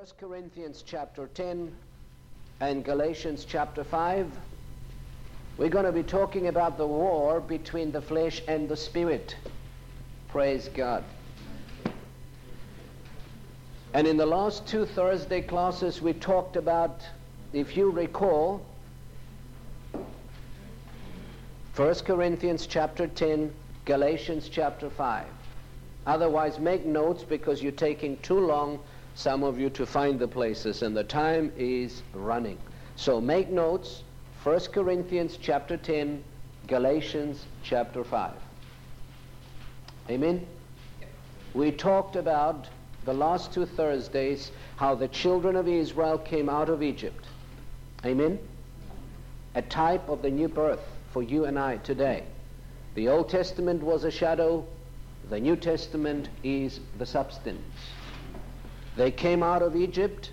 1 Corinthians chapter 10 and Galatians chapter 5. We're going to be talking about the war between the flesh and the spirit. Praise God. And in the last two Thursday classes, we talked about, if you recall, 1 Corinthians chapter 10, Galatians chapter 5. Otherwise, make notes because you're taking too long some of you to find the places, and the time is running. So make notes 1 Corinthians chapter 10, Galatians chapter 5. Amen? We talked about the last two Thursdays how the children of Israel came out of Egypt. Amen? A type of the new birth for you and I today. The Old Testament was a shadow, the New Testament is the substance. They came out of Egypt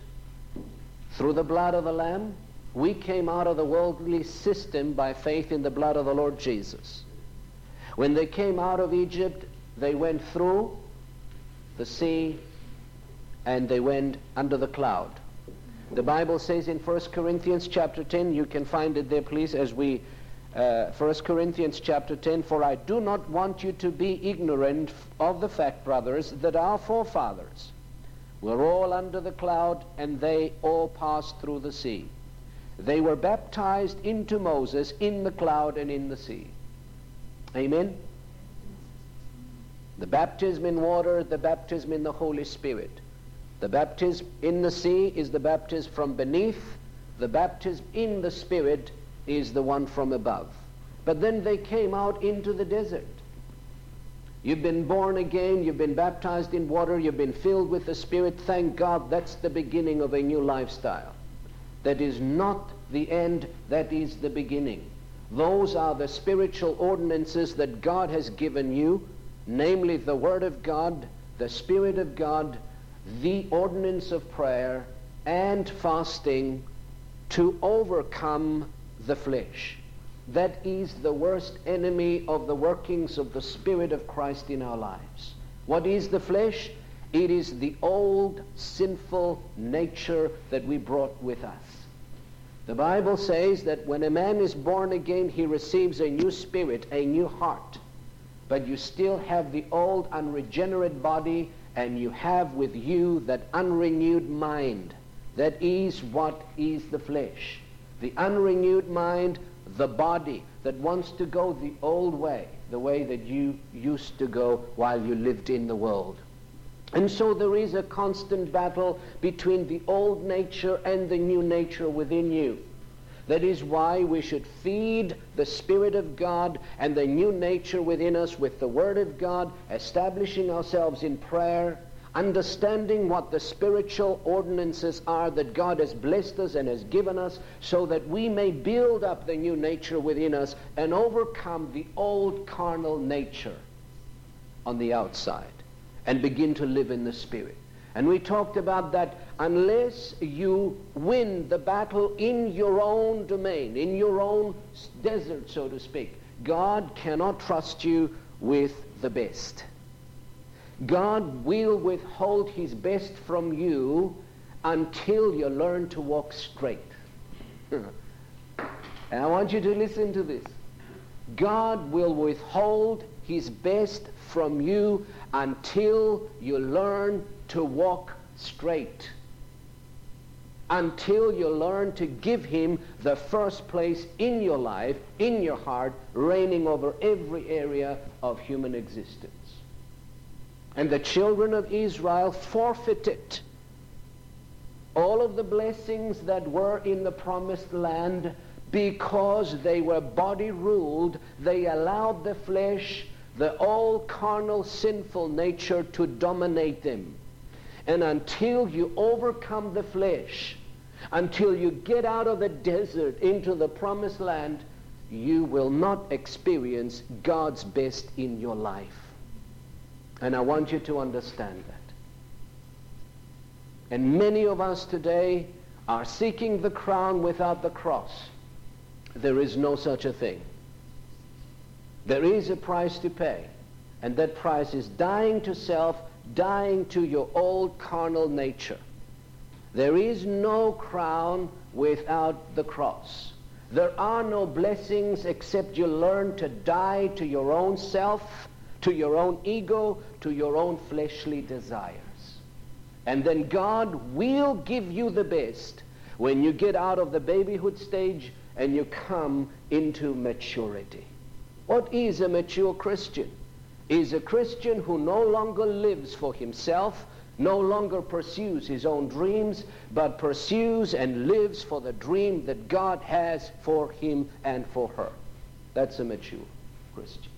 through the blood of the Lamb. We came out of the worldly system by faith in the blood of the Lord Jesus. When they came out of Egypt, they went through the sea and they went under the cloud. The Bible says in 1 Corinthians chapter 10, you can find it there please as we, uh, 1 Corinthians chapter 10, for I do not want you to be ignorant of the fact, brothers, that our forefathers, were all under the cloud, and they all passed through the sea. They were baptized into Moses in the cloud and in the sea. Amen? The baptism in water, the baptism in the Holy Spirit. The baptism in the sea is the baptism from beneath. The baptism in the Spirit is the one from above. But then they came out into the desert. You've been born again, you've been baptized in water, you've been filled with the Spirit. Thank God that's the beginning of a new lifestyle. That is not the end, that is the beginning. Those are the spiritual ordinances that God has given you, namely the Word of God, the Spirit of God, the ordinance of prayer, and fasting to overcome the flesh. That is the worst enemy of the workings of the Spirit of Christ in our lives. What is the flesh? It is the old sinful nature that we brought with us. The Bible says that when a man is born again, he receives a new spirit, a new heart. But you still have the old unregenerate body, and you have with you that unrenewed mind. That is what is the flesh. The unrenewed mind the body that wants to go the old way, the way that you used to go while you lived in the world. And so there is a constant battle between the old nature and the new nature within you. That is why we should feed the Spirit of God and the new nature within us with the Word of God, establishing ourselves in prayer, understanding what the spiritual ordinances are that God has blessed us and has given us so that we may build up the new nature within us and overcome the old carnal nature on the outside and begin to live in the Spirit. And we talked about that unless you win the battle in your own domain, in your own desert, so to speak, God cannot trust you with the best. God will withhold his best from you until you learn to walk straight. and I want you to listen to this. God will withhold his best from you until you learn to walk straight. Until you learn to give him the first place in your life, in your heart, reigning over every area of human existence. And the children of Israel forfeited all of the blessings that were in the promised land because they were body ruled. They allowed the flesh, the old carnal sinful nature to dominate them. And until you overcome the flesh, until you get out of the desert into the promised land, you will not experience God's best in your life. And I want you to understand that. And many of us today are seeking the crown without the cross. There is no such a thing. There is a price to pay. And that price is dying to self, dying to your old carnal nature. There is no crown without the cross. There are no blessings except you learn to die to your own self, to your own ego, to your own fleshly desires. And then God will give you the best when you get out of the babyhood stage and you come into maturity. What is a mature Christian? Is a Christian who no longer lives for himself, no longer pursues his own dreams, but pursues and lives for the dream that God has for him and for her. That's a mature Christian.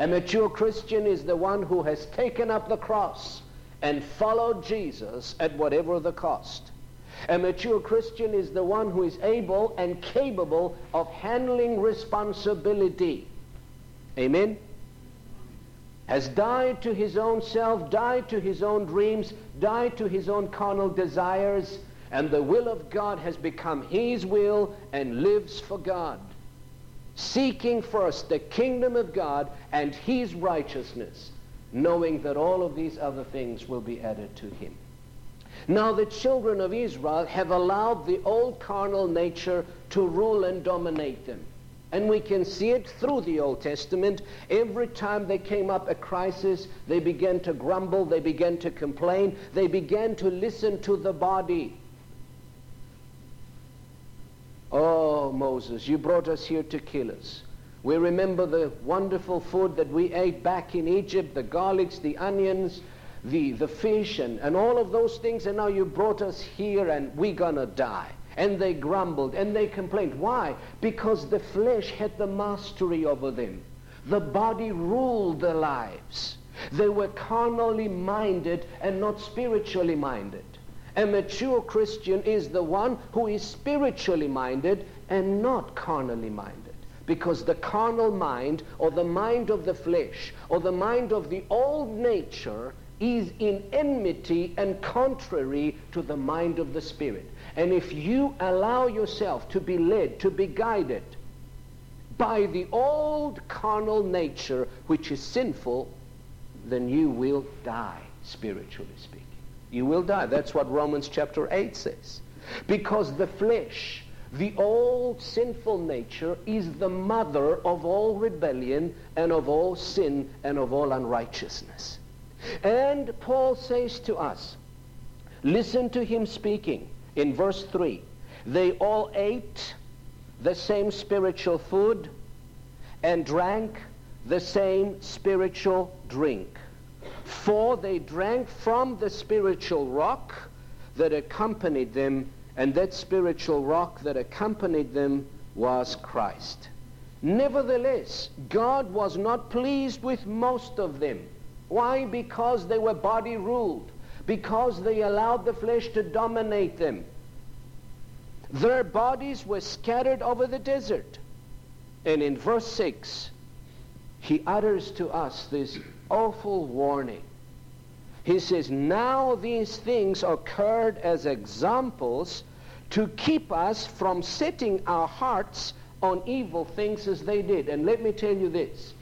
A mature Christian is the one who has taken up the cross and followed Jesus at whatever the cost. A mature Christian is the one who is able and capable of handling responsibility. Amen? Has died to his own self, died to his own dreams, died to his own carnal desires, and the will of God has become his will and lives for God. Seeking first the kingdom of God and his righteousness, knowing that all of these other things will be added to him. Now the children of Israel have allowed the old carnal nature to rule and dominate them. And we can see it through the Old Testament. Every time they came up a crisis, they began to grumble, they began to complain, they began to listen to the body. Oh, Moses, you brought us here to kill us. We remember the wonderful food that we ate back in Egypt, the garlics, the onions, the, the fish and, and all of those things, and now you brought us here and we're to die. And they grumbled and they complained. Why? Because the flesh had the mastery over them. The body ruled their lives. They were carnally minded and not spiritually minded. A mature Christian is the one who is spiritually minded and not carnally minded. Because the carnal mind or the mind of the flesh or the mind of the old nature is in enmity and contrary to the mind of the Spirit. And if you allow yourself to be led, to be guided by the old carnal nature, which is sinful, then you will die, spiritually speaking. You will die. That's what Romans chapter 8 says. Because the flesh, the old sinful nature, is the mother of all rebellion and of all sin and of all unrighteousness. And Paul says to us, listen to him speaking in verse 3. They all ate the same spiritual food and drank the same spiritual drink. For they drank from the spiritual rock that accompanied them, and that spiritual rock that accompanied them was Christ. Nevertheless, God was not pleased with most of them. Why? Because they were body ruled. Because they allowed the flesh to dominate them. Their bodies were scattered over the desert. And in verse 6, he utters to us this awful warning. He says, Now these things occurred as examples to keep us from setting our hearts on evil things as they did. And let me tell you this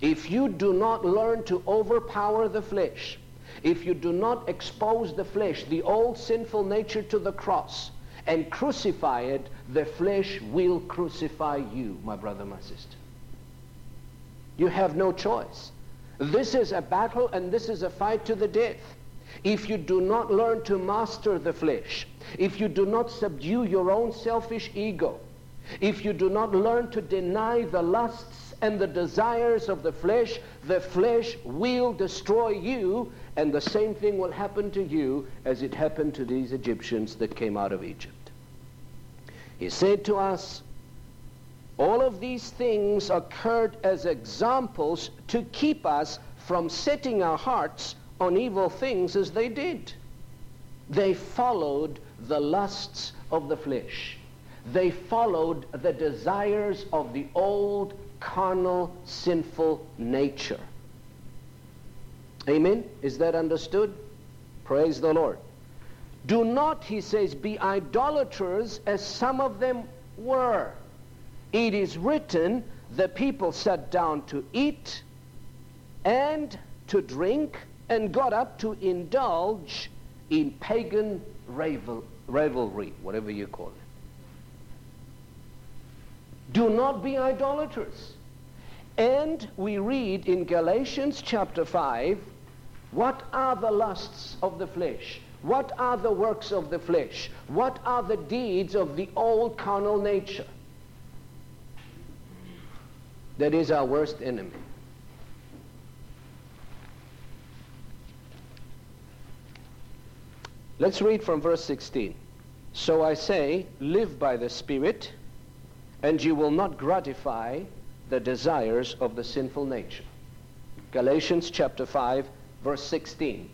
if you do not learn to overpower the flesh, if you do not expose the flesh, the old sinful nature to the cross, and crucify it, the flesh will crucify you, my brother, my sister. You have no choice. This is a battle and this is a fight to the death. If you do not learn to master the flesh, if you do not subdue your own selfish ego, if you do not learn to deny the lusts and the desires of the flesh, the flesh will destroy you, and the same thing will happen to you as it happened to these Egyptians that came out of Egypt. He said to us, all of these things occurred as examples to keep us from setting our hearts on evil things as they did. They followed the lusts of the flesh. They followed the desires of the old carnal, sinful nature. Amen? Is that understood? Praise the Lord. Do not, he says, be idolaters as some of them were. It is written, the people sat down to eat and to drink and got up to indulge in pagan revel, revelry, whatever you call it. Do not be idolaters. And we read in Galatians chapter 5, what are the lusts of the flesh? What are the works of the flesh? What are the deeds of the old carnal nature? That is our worst enemy. Let's read from verse 16. So I say, live by the Spirit, and you will not gratify the desires of the sinful nature. Galatians chapter 5, verse 16.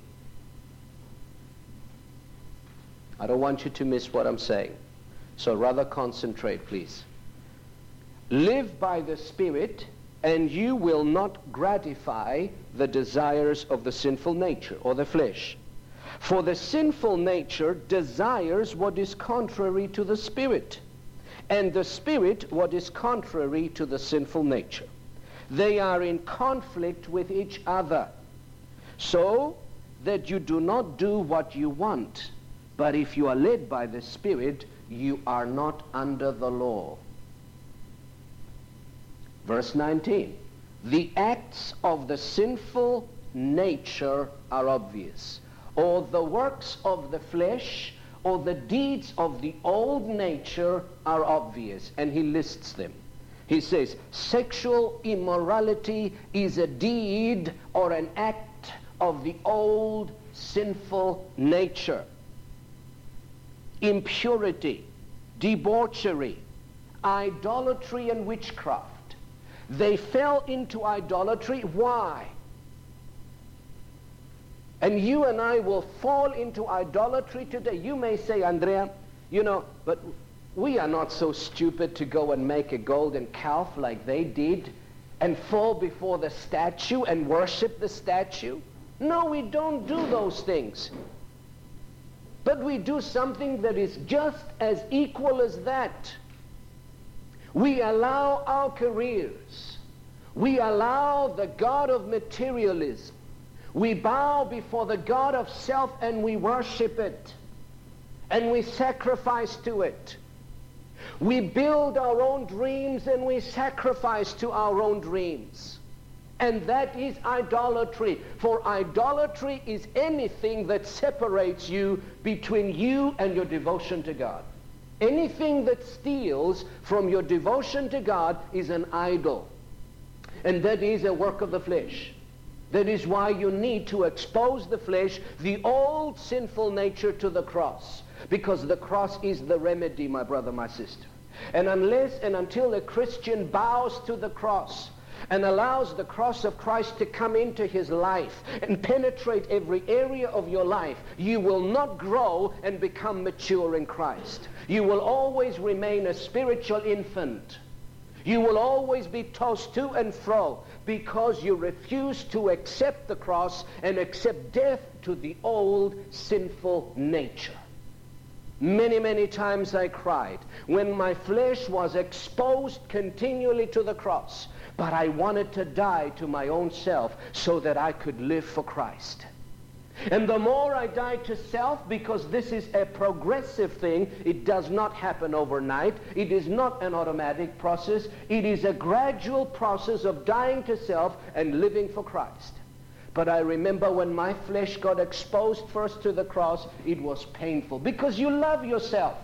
I don't want you to miss what I'm saying. So rather concentrate, please. Live by the Spirit, and you will not gratify the desires of the sinful nature or the flesh. For the sinful nature desires what is contrary to the Spirit, and the Spirit what is contrary to the sinful nature. They are in conflict with each other, so that you do not do what you want. But if you are led by the Spirit, you are not under the law. Verse 19. The acts of the sinful nature are obvious, or the works of the flesh, or the deeds of the old nature are obvious. And he lists them. He says, sexual immorality is a deed or an act of the old sinful nature impurity, debauchery, idolatry, and witchcraft. They fell into idolatry. Why? And you and I will fall into idolatry today. You may say, Andrea, you know, but we are not so stupid to go and make a golden calf like they did and fall before the statue and worship the statue. No, we don't do those things. But we do something that is just as equal as that. We allow our careers. We allow the God of materialism. We bow before the God of self and we worship it. And we sacrifice to it. We build our own dreams and we sacrifice to our own dreams. And that is idolatry. For idolatry is anything that separates you between you and your devotion to God. Anything that steals from your devotion to God is an idol. And that is a work of the flesh. That is why you need to expose the flesh, the old sinful nature to the cross. Because the cross is the remedy, my brother, my sister. And unless and until a Christian bows to the cross, and allows the cross of Christ to come into his life and penetrate every area of your life, you will not grow and become mature in Christ. You will always remain a spiritual infant. You will always be tossed to and fro because you refuse to accept the cross and accept death to the old sinful nature. Many, many times I cried when my flesh was exposed continually to the cross but I wanted to die to my own self so that I could live for Christ. And the more I die to self, because this is a progressive thing, it does not happen overnight. It is not an automatic process. It is a gradual process of dying to self and living for Christ. But I remember when my flesh got exposed first to the cross, it was painful because you love yourself.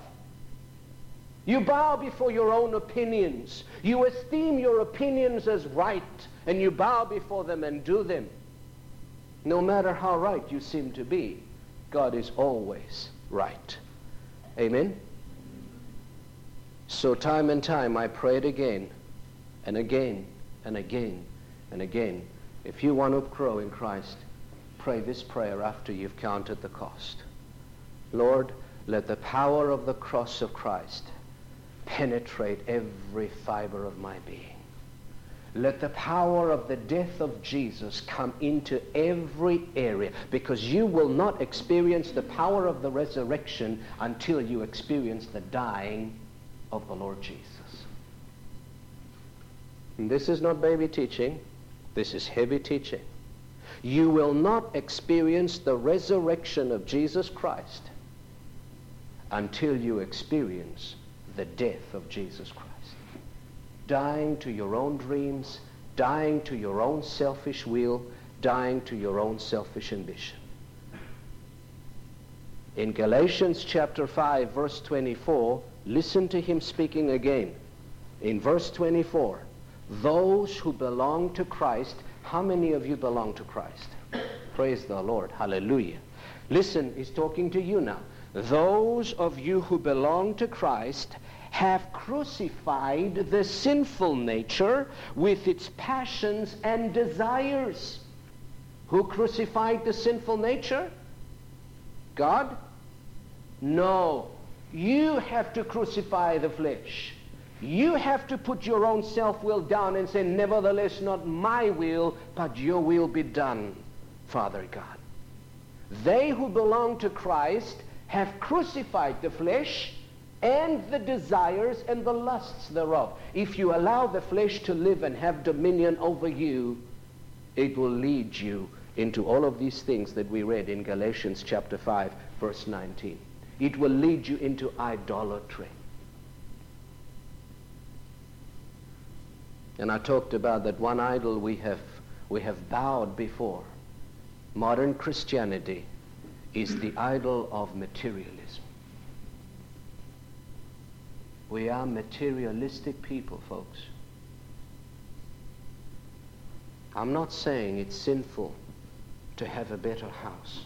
You bow before your own opinions. You esteem your opinions as right, and you bow before them and do them. No matter how right you seem to be, God is always right. Amen? So time and time I prayed again and again and again and again. If you want to grow in Christ, pray this prayer after you've counted the cost. Lord, let the power of the cross of Christ penetrate every fiber of my being. Let the power of the death of Jesus come into every area because you will not experience the power of the resurrection until you experience the dying of the Lord Jesus. And this is not baby teaching. This is heavy teaching. You will not experience the resurrection of Jesus Christ until you experience the death of Jesus Christ. Dying to your own dreams, dying to your own selfish will, dying to your own selfish ambition. In Galatians chapter 5, verse 24, listen to him speaking again. In verse 24, those who belong to Christ, how many of you belong to Christ? Praise the Lord. Hallelujah. Listen, he's talking to you now. Those of you who belong to Christ have crucified the sinful nature with its passions and desires. Who crucified the sinful nature? God? No. You have to crucify the flesh. You have to put your own self-will down and say, nevertheless, not my will, but your will be done, Father God. They who belong to Christ have crucified the flesh and the desires and the lusts thereof. If you allow the flesh to live and have dominion over you, it will lead you into all of these things that we read in Galatians chapter 5, verse 19. It will lead you into idolatry. And I talked about that one idol we have, we have bowed before. Modern Christianity is the idol of materialism. We are materialistic people, folks. I'm not saying it's sinful to have a better house.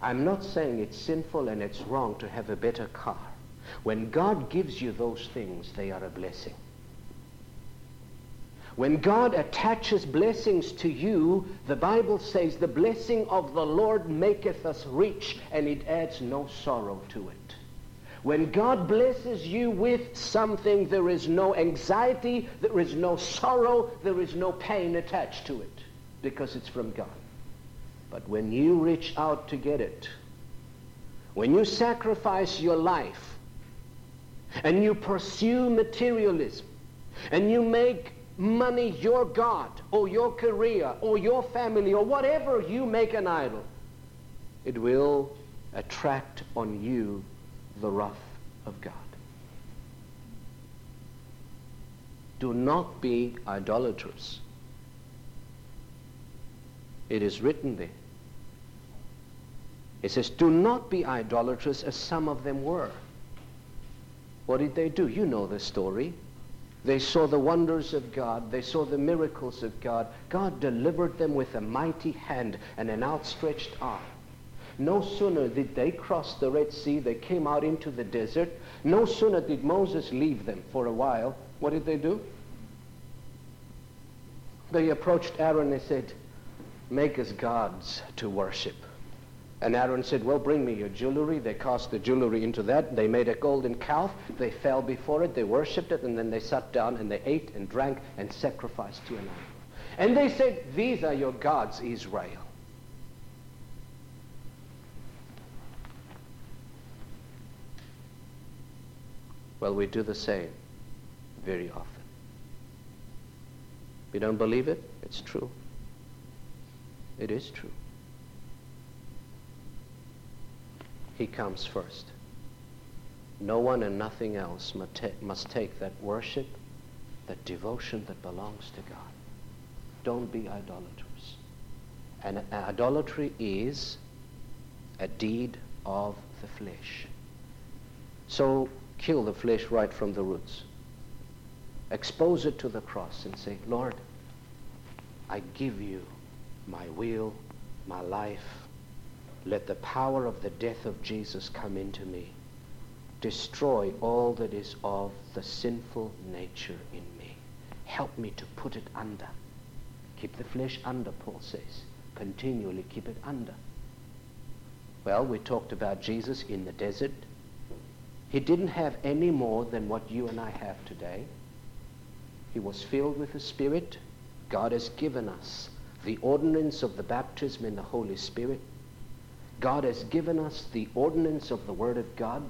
I'm not saying it's sinful and it's wrong to have a better car. When God gives you those things, they are a blessing. When God attaches blessings to you, the Bible says the blessing of the Lord maketh us rich and it adds no sorrow to it. When God blesses you with something, there is no anxiety, there is no sorrow, there is no pain attached to it because it's from God. But when you reach out to get it, when you sacrifice your life and you pursue materialism and you make money your God or your career or your family or whatever you make an idol, it will attract on you the wrath of God. Do not be idolaters. It is written there. It says, do not be idolaters as some of them were. What did they do? You know the story. They saw the wonders of God. They saw the miracles of God. God delivered them with a mighty hand and an outstretched arm. No sooner did they cross the Red Sea, they came out into the desert. No sooner did Moses leave them for a while. What did they do? They approached Aaron and said, make us gods to worship. And Aaron said, well, bring me your jewelry. They cast the jewelry into that. They made a golden calf. They fell before it. They worshipped it. And then they sat down and they ate and drank and sacrificed to an idol. And they said, these are your gods, Israel. Well, we do the same very often. We don't believe it? It's true. It is true. He comes first. No one and nothing else must take that worship, that devotion that belongs to God. Don't be idolaters. And idolatry is a deed of the flesh. So kill the flesh right from the roots. Expose it to the cross and say, Lord, I give you my will, my life. Let the power of the death of Jesus come into me. Destroy all that is of the sinful nature in me. Help me to put it under. Keep the flesh under, Paul says. Continually keep it under. Well, we talked about Jesus in the desert he didn't have any more than what you and I have today. He was filled with the Spirit. God has given us the ordinance of the baptism in the Holy Spirit. God has given us the ordinance of the Word of God,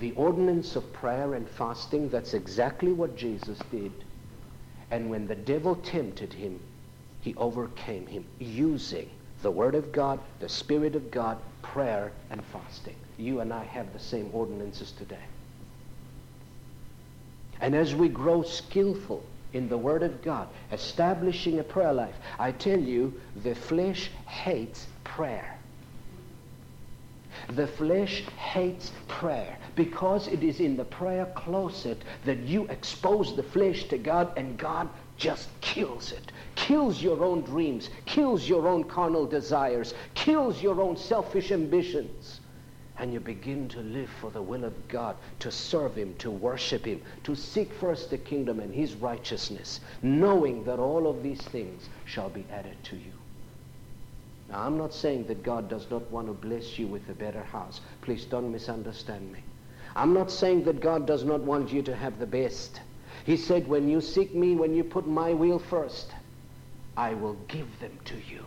the ordinance of prayer and fasting. That's exactly what Jesus did. And when the devil tempted him, he overcame him using the Word of God, the Spirit of God, prayer and fasting. You and I have the same ordinances today. And as we grow skillful in the Word of God, establishing a prayer life, I tell you, the flesh hates prayer. The flesh hates prayer because it is in the prayer closet that you expose the flesh to God and God just kills it. Kills your own dreams, kills your own carnal desires, kills your own selfish ambitions. And you begin to live for the will of God, to serve Him, to worship Him, to seek first the kingdom and His righteousness, knowing that all of these things shall be added to you. Now, I'm not saying that God does not want to bless you with a better house. Please don't misunderstand me. I'm not saying that God does not want you to have the best. He said, when you seek me, when you put my will first, I will give them to you.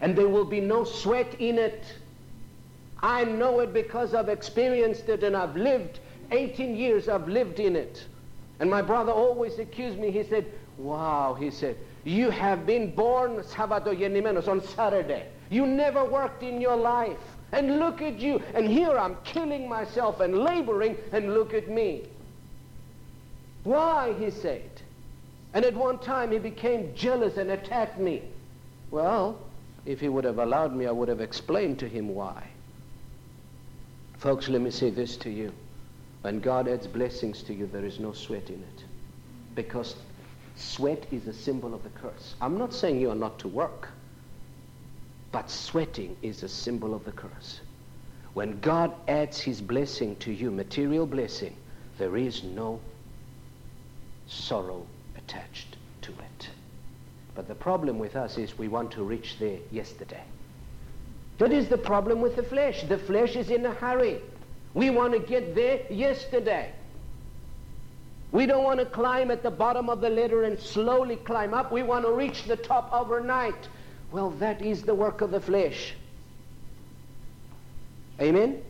And there will be no sweat in it. I know it because I've experienced it and I've lived 18 years, I've lived in it. And my brother always accused me. He said, wow, he said, you have been born Sábado y on Saturday. You never worked in your life. And look at you. And here I'm killing myself and laboring, and look at me. Why, he said. And at one time he became jealous and attacked me. Well, if he would have allowed me, I would have explained to him why. Folks, let me say this to you. When God adds blessings to you, there is no sweat in it. Because sweat is a symbol of the curse. I'm not saying you are not to work. But sweating is a symbol of the curse. When God adds his blessing to you, material blessing, there is no sorrow attached to it. But the problem with us is we want to reach there yesterday. That is the problem with the flesh. The flesh is in a hurry. We want to get there yesterday. We don't want to climb at the bottom of the ladder and slowly climb up. We want to reach the top overnight. Well, that is the work of the flesh. Amen?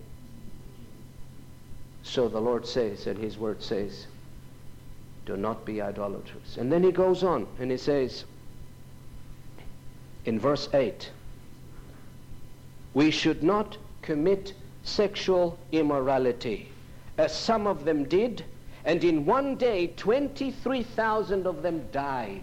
So the Lord says, and his word says, do not be idolaters. And then he goes on and he says, in verse 8, we should not commit sexual immorality, as some of them did, and in one day 23,000 of them died.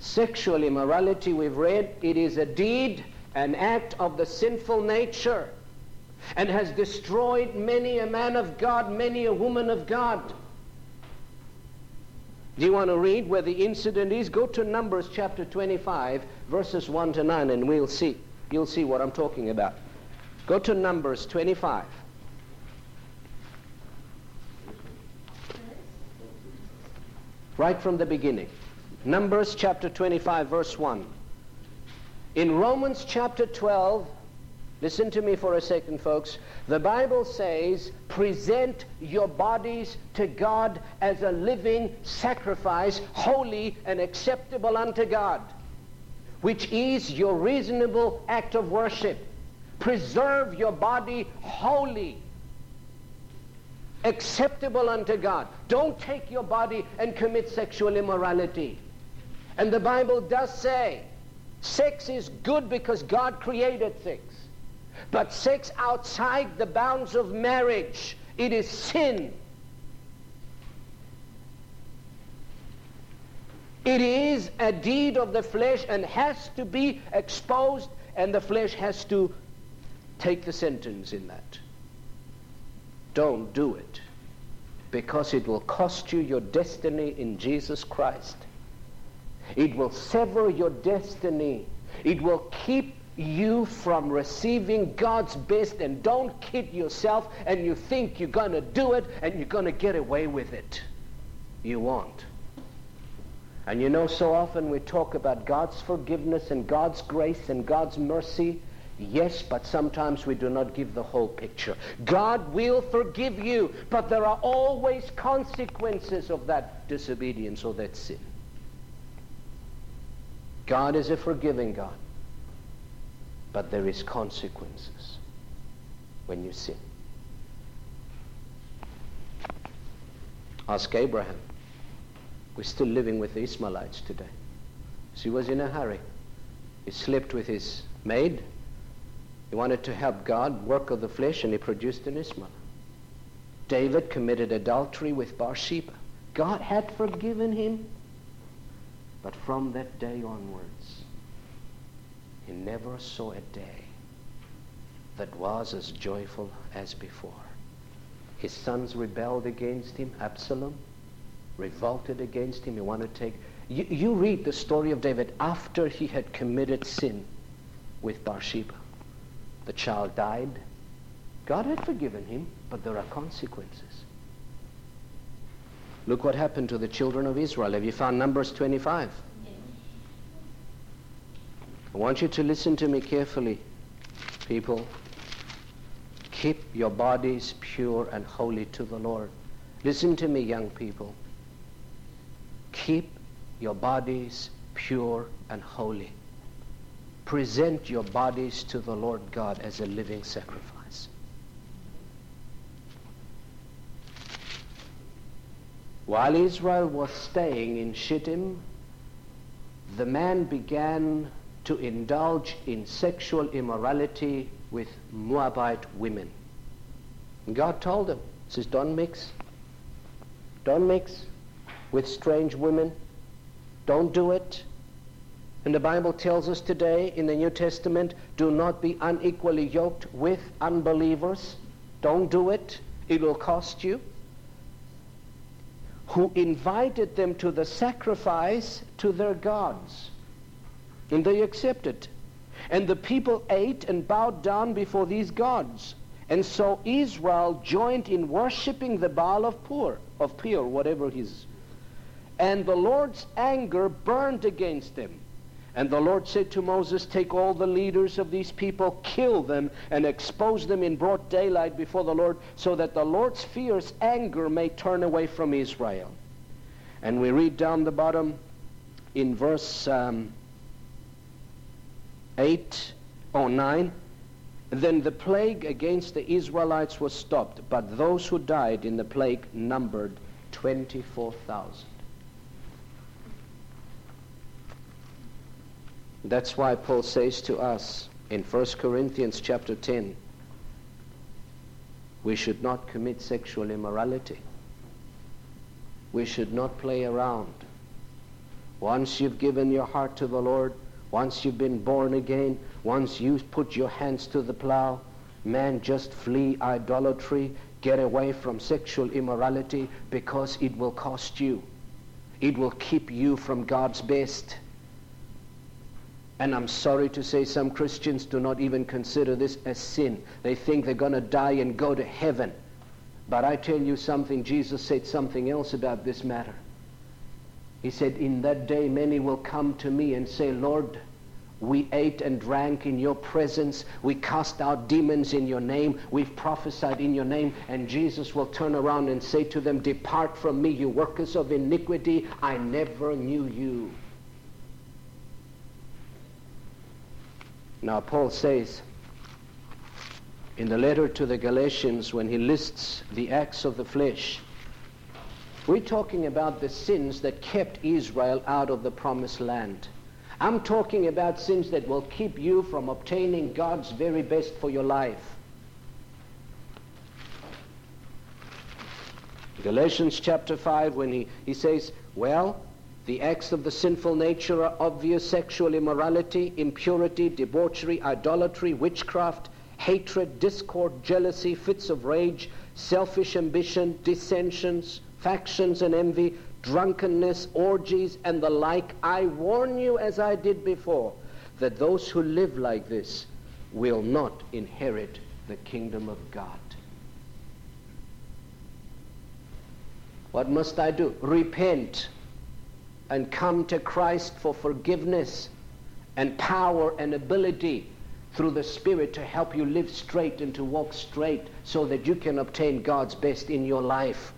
Sexual immorality, we've read, it is a deed, an act of the sinful nature, and has destroyed many a man of God, many a woman of God. Do you want to read where the incident is? Go to Numbers chapter 25, verses 1 to 9, and we'll see. You'll see what I'm talking about. Go to Numbers 25. Right from the beginning. Numbers chapter 25, verse 1. In Romans chapter 12, listen to me for a second, folks. The Bible says, present your bodies to God as a living sacrifice, holy and acceptable unto God, which is your reasonable act of worship. Preserve your body holy acceptable unto God. Don't take your body and commit sexual immorality. And the Bible does say sex is good because God created sex. But sex outside the bounds of marriage, it is sin. It is a deed of the flesh and has to be exposed, and the flesh has to take the sentence in that. Don't do it because it will cost you your destiny in Jesus Christ. It will sever your destiny. It will keep you from receiving God's best and don't kid yourself and you think you're going to do it and you're going to get away with it. You won't. And you know, so often we talk about God's forgiveness and God's grace and God's mercy. Yes, but sometimes we do not give the whole picture. God will forgive you, but there are always consequences of that disobedience or that sin. God is a forgiving God. But there is consequences when you sin. Ask Abraham. We're still living with the Ishmaelites today. He was in a hurry. He slept with his maid. He wanted to help God, work of the flesh, and he produced an Ishmael. David committed adultery with Bathsheba. God had forgiven him. But from that day onwards, he never saw a day that was as joyful as before. His sons rebelled against him. Absalom revolted against him. He wanted to take. You, you read the story of David after he had committed sin with Bathsheba. The child died. God had forgiven him, but there are consequences. Look what happened to the children of Israel. Have you found Numbers 25? I want you to listen to me carefully, people. Keep your bodies pure and holy to the Lord. Listen to me, young people. Keep your bodies pure and holy. Present your bodies to the Lord God as a living sacrifice. While Israel was staying in Shittim, the man began to indulge in sexual immorality with Moabite women. And God told them, says, don't mix. Don't mix with strange women. Don't do it. And the Bible tells us today in the New Testament, do not be unequally yoked with unbelievers. Don't do it. It will cost you. Who invited them to the sacrifice to their gods. And they accepted. And the people ate and bowed down before these gods. And so Israel joined in worshiping the Baal of Pur, of Peor, whatever his. And the Lord's anger burned against them. And the Lord said to Moses, Take all the leaders of these people, kill them, and expose them in broad daylight before the Lord, so that the Lord's fierce anger may turn away from Israel. And we read down the bottom in verse um, 8 or 9, then the plague against the Israelites was stopped, but those who died in the plague numbered 24,000. That's why Paul says to us in 1 Corinthians chapter 10, we should not commit sexual immorality. We should not play around. Once you've given your heart to the Lord, once you've been born again, once you put your hands to the plow, man, just flee idolatry, get away from sexual immorality because it will cost you. It will keep you from God's best. And I'm sorry to say some Christians do not even consider this a sin. They think they're going to die and go to heaven. But I tell you something, Jesus said something else about this matter. He said, In that day many will come to me and say, Lord, we ate and drank in your presence. We cast out demons in your name. We've prophesied in your name. And Jesus will turn around and say to them, Depart from me, you workers of iniquity. I never knew you. Now, Paul says in the letter to the Galatians, when he lists the acts of the flesh, we're talking about the sins that kept Israel out of the promised land. I'm talking about sins that will keep you from obtaining God's very best for your life. Galatians chapter 5, when he, he says, Well, the acts of the sinful nature are obvious sexual immorality, impurity, debauchery, idolatry, witchcraft, hatred, discord, jealousy, fits of rage, selfish ambition, dissensions factions and envy, drunkenness, orgies, and the like, I warn you, as I did before, that those who live like this will not inherit the kingdom of God. What must I do? Repent and come to Christ for forgiveness and power and ability through the Spirit to help you live straight and to walk straight so that you can obtain God's best in your life.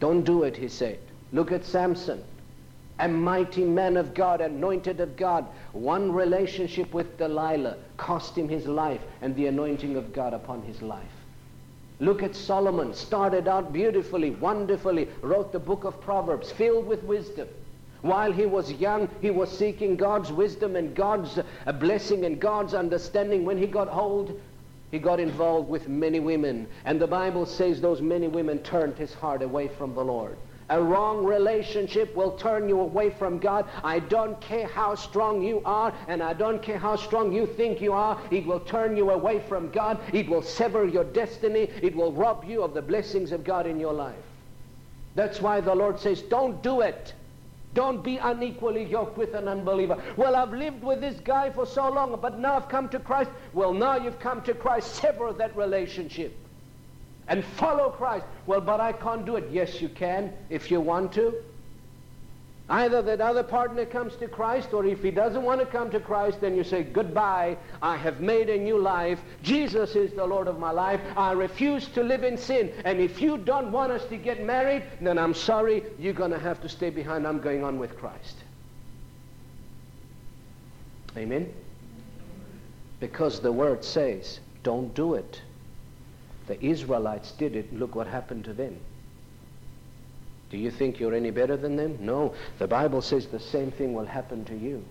Don't do it, he said. Look at Samson, a mighty man of God, anointed of God. One relationship with Delilah cost him his life and the anointing of God upon his life. Look at Solomon, started out beautifully, wonderfully, wrote the book of Proverbs, filled with wisdom. While he was young, he was seeking God's wisdom and God's uh, blessing and God's understanding. When he got old, he got involved with many women. And the Bible says those many women turned his heart away from the Lord. A wrong relationship will turn you away from God. I don't care how strong you are, and I don't care how strong you think you are. It will turn you away from God. It will sever your destiny. It will rob you of the blessings of God in your life. That's why the Lord says, don't do it. Don't be unequally yoked with an unbeliever. Well, I've lived with this guy for so long, but now I've come to Christ. Well, now you've come to Christ. Sever that relationship and follow Christ. Well, but I can't do it. Yes, you can if you want to. Either that other partner comes to Christ, or if he doesn't want to come to Christ, then you say, goodbye, I have made a new life. Jesus is the Lord of my life. I refuse to live in sin. And if you don't want us to get married, then I'm sorry, you're going to have to stay behind. I'm going on with Christ. Amen? Because the word says, don't do it. The Israelites did it. Look what happened to them. Do you think you're any better than them? No. The Bible says the same thing will happen to you.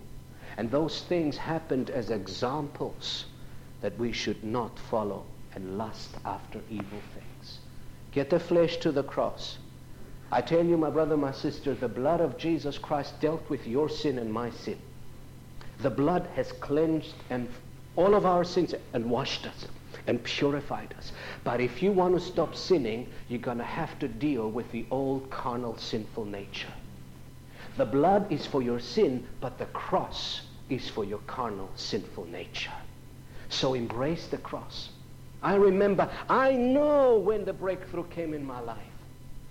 And those things happened as examples that we should not follow and lust after evil things. Get the flesh to the cross. I tell you, my brother, my sister, the blood of Jesus Christ dealt with your sin and my sin. The blood has cleansed and all of our sins and washed us and purified us. But if you want to stop sinning, you're going to have to deal with the old carnal sinful nature. The blood is for your sin, but the cross is for your carnal sinful nature. So embrace the cross. I remember, I know when the breakthrough came in my life.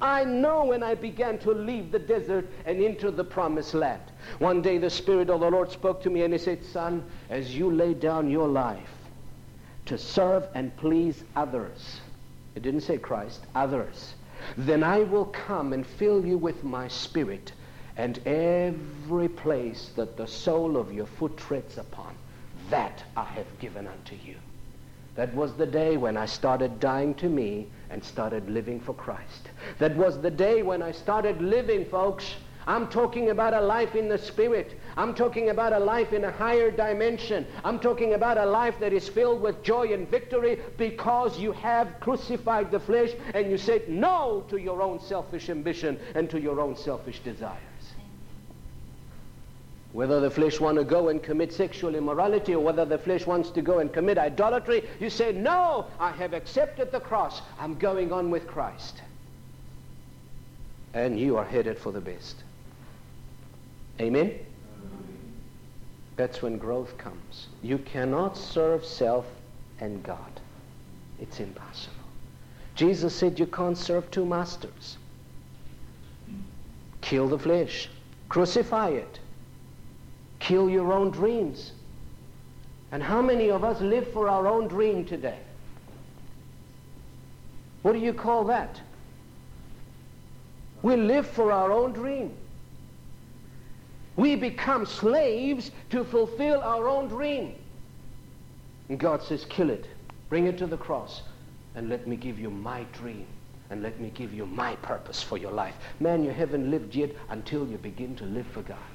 I know when I began to leave the desert and into the promised land. One day the Spirit of the Lord spoke to me and he said, Son, as you lay down your life to serve and please others. It didn't say Christ, others. Then I will come and fill you with my spirit, and every place that the sole of your foot treads upon, that I have given unto you. That was the day when I started dying to me and started living for Christ. That was the day when I started living, folks. I'm talking about a life in the Spirit. I'm talking about a life in a higher dimension. I'm talking about a life that is filled with joy and victory because you have crucified the flesh and you said no to your own selfish ambition and to your own selfish desires. Whether the flesh want to go and commit sexual immorality or whether the flesh wants to go and commit idolatry, you say, no, I have accepted the cross. I'm going on with Christ. And you are headed for the best. Amen? That's when growth comes. You cannot serve self and God. It's impossible. Jesus said you can't serve two masters. Kill the flesh. Crucify it. Kill your own dreams. And how many of us live for our own dream today? What do you call that? We live for our own dream. We become slaves to fulfill our own dream. And God says, kill it. Bring it to the cross. And let me give you my dream. And let me give you my purpose for your life. Man, you haven't lived yet until you begin to live for God.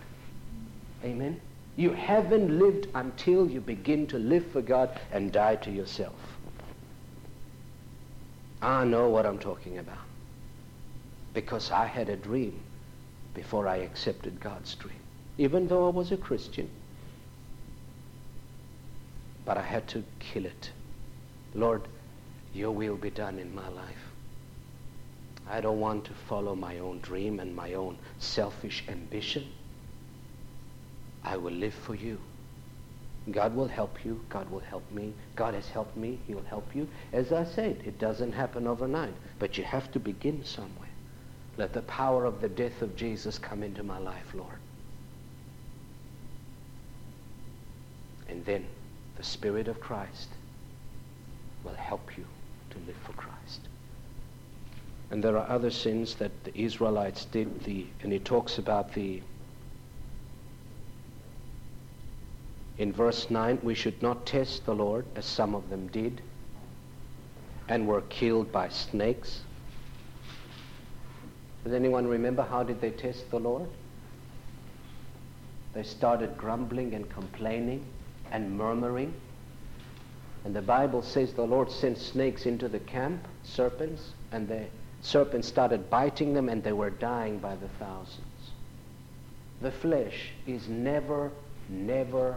Amen? You haven't lived until you begin to live for God and die to yourself. I know what I'm talking about. Because I had a dream before I accepted God's dream even though I was a Christian. But I had to kill it. Lord, your will be done in my life. I don't want to follow my own dream and my own selfish ambition. I will live for you. God will help you. God will help me. God has helped me. He will help you. As I said, it doesn't happen overnight, but you have to begin somewhere. Let the power of the death of Jesus come into my life, Lord. And then the Spirit of Christ will help you to live for Christ. And there are other sins that the Israelites did, the, and he talks about the, in verse 9, we should not test the Lord as some of them did and were killed by snakes. Does anyone remember how did they test the Lord? They started grumbling and complaining and murmuring. And the Bible says the Lord sent snakes into the camp, serpents, and the serpents started biting them and they were dying by the thousands. The flesh is never, never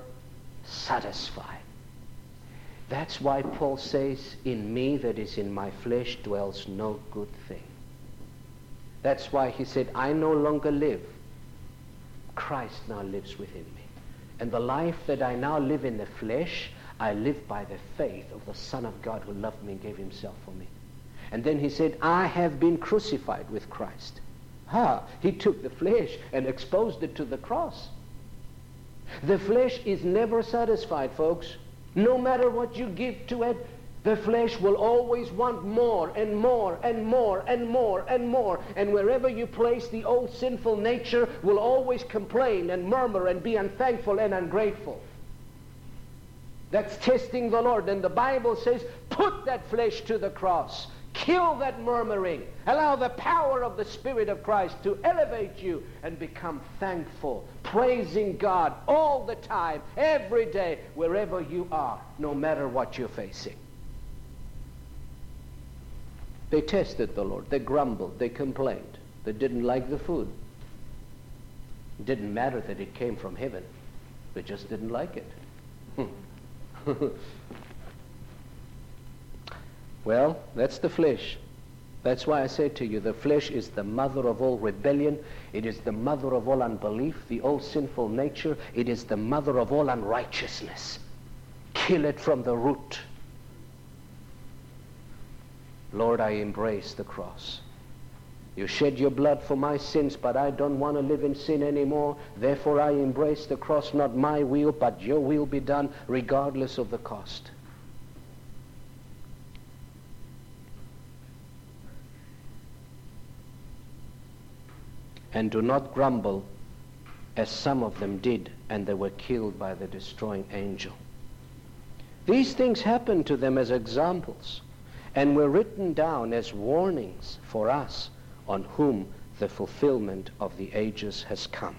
satisfied. That's why Paul says, in me that is in my flesh dwells no good thing. That's why he said, I no longer live. Christ now lives within me. And the life that I now live in the flesh, I live by the faith of the Son of God who loved me and gave himself for me. And then he said, I have been crucified with Christ. Ha! He took the flesh and exposed it to the cross. The flesh is never satisfied, folks. No matter what you give to it, the flesh will always want more and more and more and more and more. And wherever you place the old sinful nature will always complain and murmur and be unthankful and ungrateful. That's testing the Lord. And the Bible says, put that flesh to the cross. Kill that murmuring. Allow the power of the Spirit of Christ to elevate you and become thankful, praising God all the time, every day, wherever you are, no matter what you're facing. They tested the Lord. They grumbled. They complained. They didn't like the food. It didn't matter that it came from heaven. They just didn't like it. well, that's the flesh. That's why I say to you, the flesh is the mother of all rebellion. It is the mother of all unbelief, the old sinful nature. It is the mother of all unrighteousness. Kill it from the root. Lord, I embrace the cross. You shed your blood for my sins, but I don't want to live in sin anymore. Therefore, I embrace the cross. Not my will, but your will be done, regardless of the cost. And do not grumble as some of them did, and they were killed by the destroying angel. These things happened to them as examples and were written down as warnings for us on whom the fulfillment of the ages has come.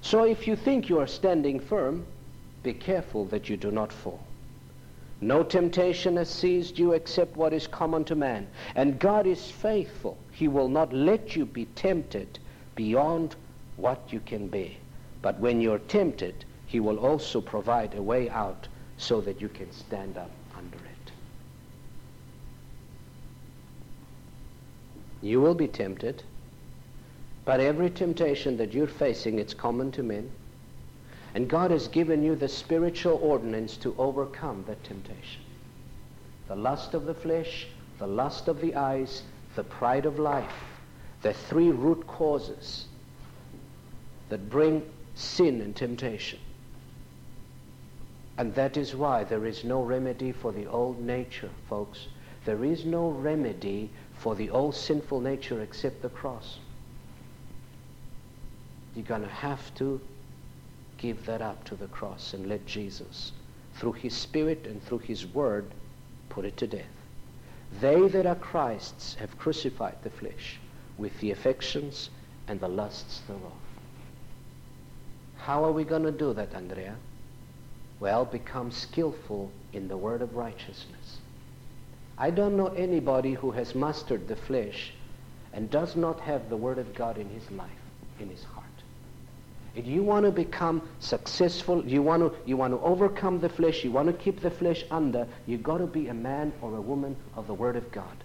So if you think you are standing firm, be careful that you do not fall. No temptation has seized you except what is common to man. And God is faithful. He will not let you be tempted beyond what you can bear. But when you're tempted, he will also provide a way out so that you can stand up You will be tempted, but every temptation that you're facing, it's common to men. And God has given you the spiritual ordinance to overcome that temptation. The lust of the flesh, the lust of the eyes, the pride of life, the three root causes that bring sin and temptation. And that is why there is no remedy for the old nature, folks. There is no remedy for the old sinful nature except the cross. You're going to have to give that up to the cross and let Jesus, through his Spirit and through his Word, put it to death. They that are Christ's have crucified the flesh with the affections and the lusts thereof. How are we going to do that, Andrea? Well, become skillful in the word of righteousness. I don't know anybody who has mastered the flesh and does not have the Word of God in his life, in his heart. If you want to become successful, you want to, you want to overcome the flesh, you want to keep the flesh under, you've got to be a man or a woman of the Word of God.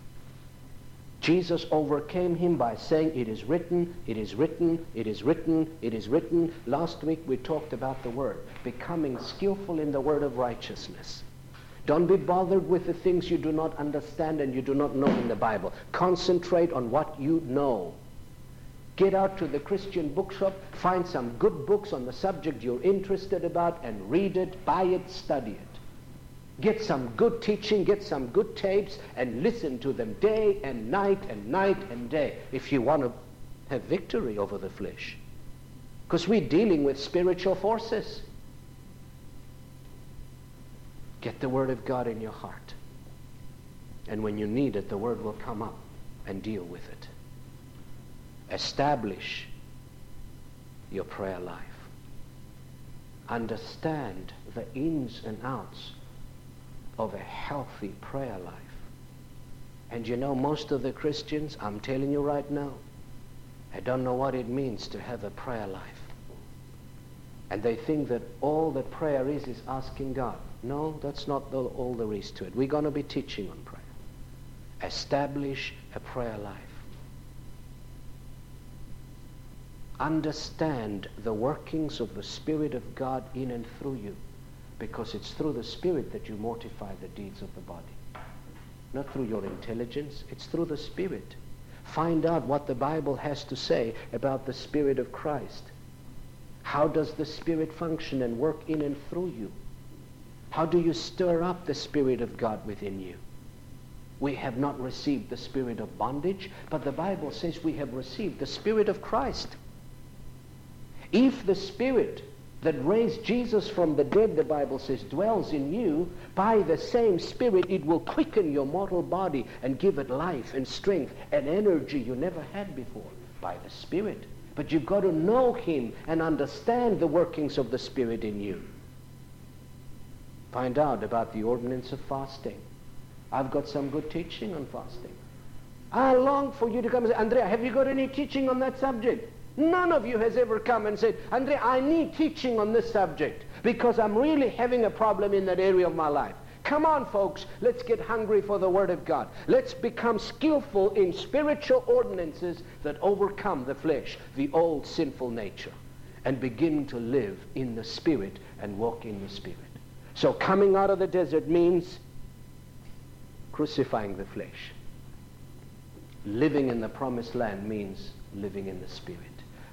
Jesus overcame him by saying, it is written, it is written, it is written, it is written. Last week we talked about the Word, becoming skillful in the Word of righteousness. Don't be bothered with the things you do not understand and you do not know in the Bible. Concentrate on what you know. Get out to the Christian bookshop, find some good books on the subject you're interested about and read it, buy it, study it. Get some good teaching, get some good tapes and listen to them day and night and night and day if you want to have victory over the flesh. Because we're dealing with spiritual forces. Get the Word of God in your heart. And when you need it, the Word will come up and deal with it. Establish your prayer life. understand the ins and outs of a healthy prayer life. And you know, most of the Christians, I'm telling you right now, I don't know what it means to have a prayer life. And they think that all that prayer is is asking God. No, that's not the, all there is to it. We're going to be teaching on prayer. Establish a prayer life. Understand the workings of the Spirit of God in and through you because it's through the Spirit that you mortify the deeds of the body. Not through your intelligence, it's through the Spirit. Find out what the Bible has to say about the Spirit of Christ. How does the Spirit function and work in and through you? How do you stir up the Spirit of God within you? We have not received the spirit of bondage, but the Bible says we have received the Spirit of Christ. If the Spirit that raised Jesus from the dead, the Bible says, dwells in you, by the same Spirit it will quicken your mortal body and give it life and strength and energy you never had before by the Spirit. But you've got to know Him and understand the workings of the Spirit in you. Find out about the ordinance of fasting. I've got some good teaching on fasting. I long for you to come and say, Andrea, have you got any teaching on that subject? None of you has ever come and said, Andrea, I need teaching on this subject because I'm really having a problem in that area of my life. Come on, folks, let's get hungry for the Word of God. Let's become skillful in spiritual ordinances that overcome the flesh, the old sinful nature, and begin to live in the Spirit and walk in the Spirit. So coming out of the desert means crucifying the flesh. Living in the promised land means living in the Spirit.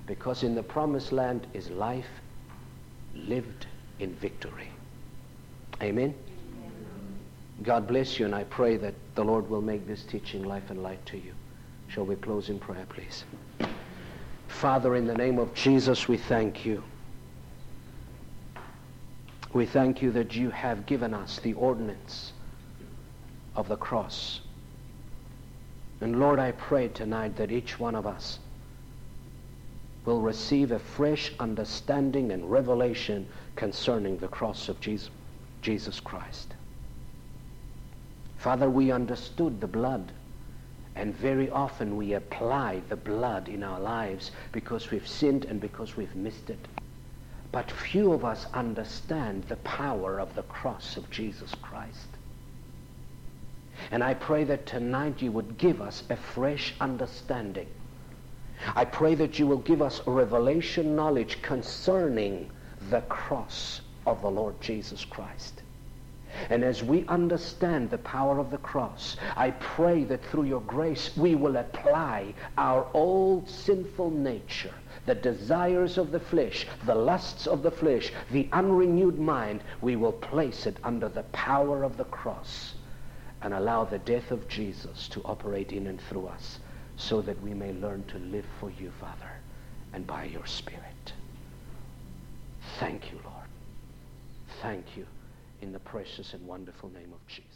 Because in the promised land is life lived in victory. Amen? God bless you, and I pray that the Lord will make this teaching life and light to you. Shall we close in prayer, please? Father, in the name of Jesus, we thank you. We thank you that you have given us the ordinance of the cross. And Lord, I pray tonight that each one of us will receive a fresh understanding and revelation concerning the cross of Jesus, Jesus Christ. Father, we understood the blood, and very often we apply the blood in our lives because we've sinned and because we've missed it. But few of us understand the power of the cross of Jesus Christ. And I pray that tonight you would give us a fresh understanding I pray that you will give us revelation knowledge concerning the cross of the Lord Jesus Christ. And as we understand the power of the cross, I pray that through your grace we will apply our old sinful nature, the desires of the flesh, the lusts of the flesh, the unrenewed mind, we will place it under the power of the cross and allow the death of Jesus to operate in and through us so that we may learn to live for you, Father, and by your Spirit. Thank you, Lord. Thank you in the precious and wonderful name of Jesus.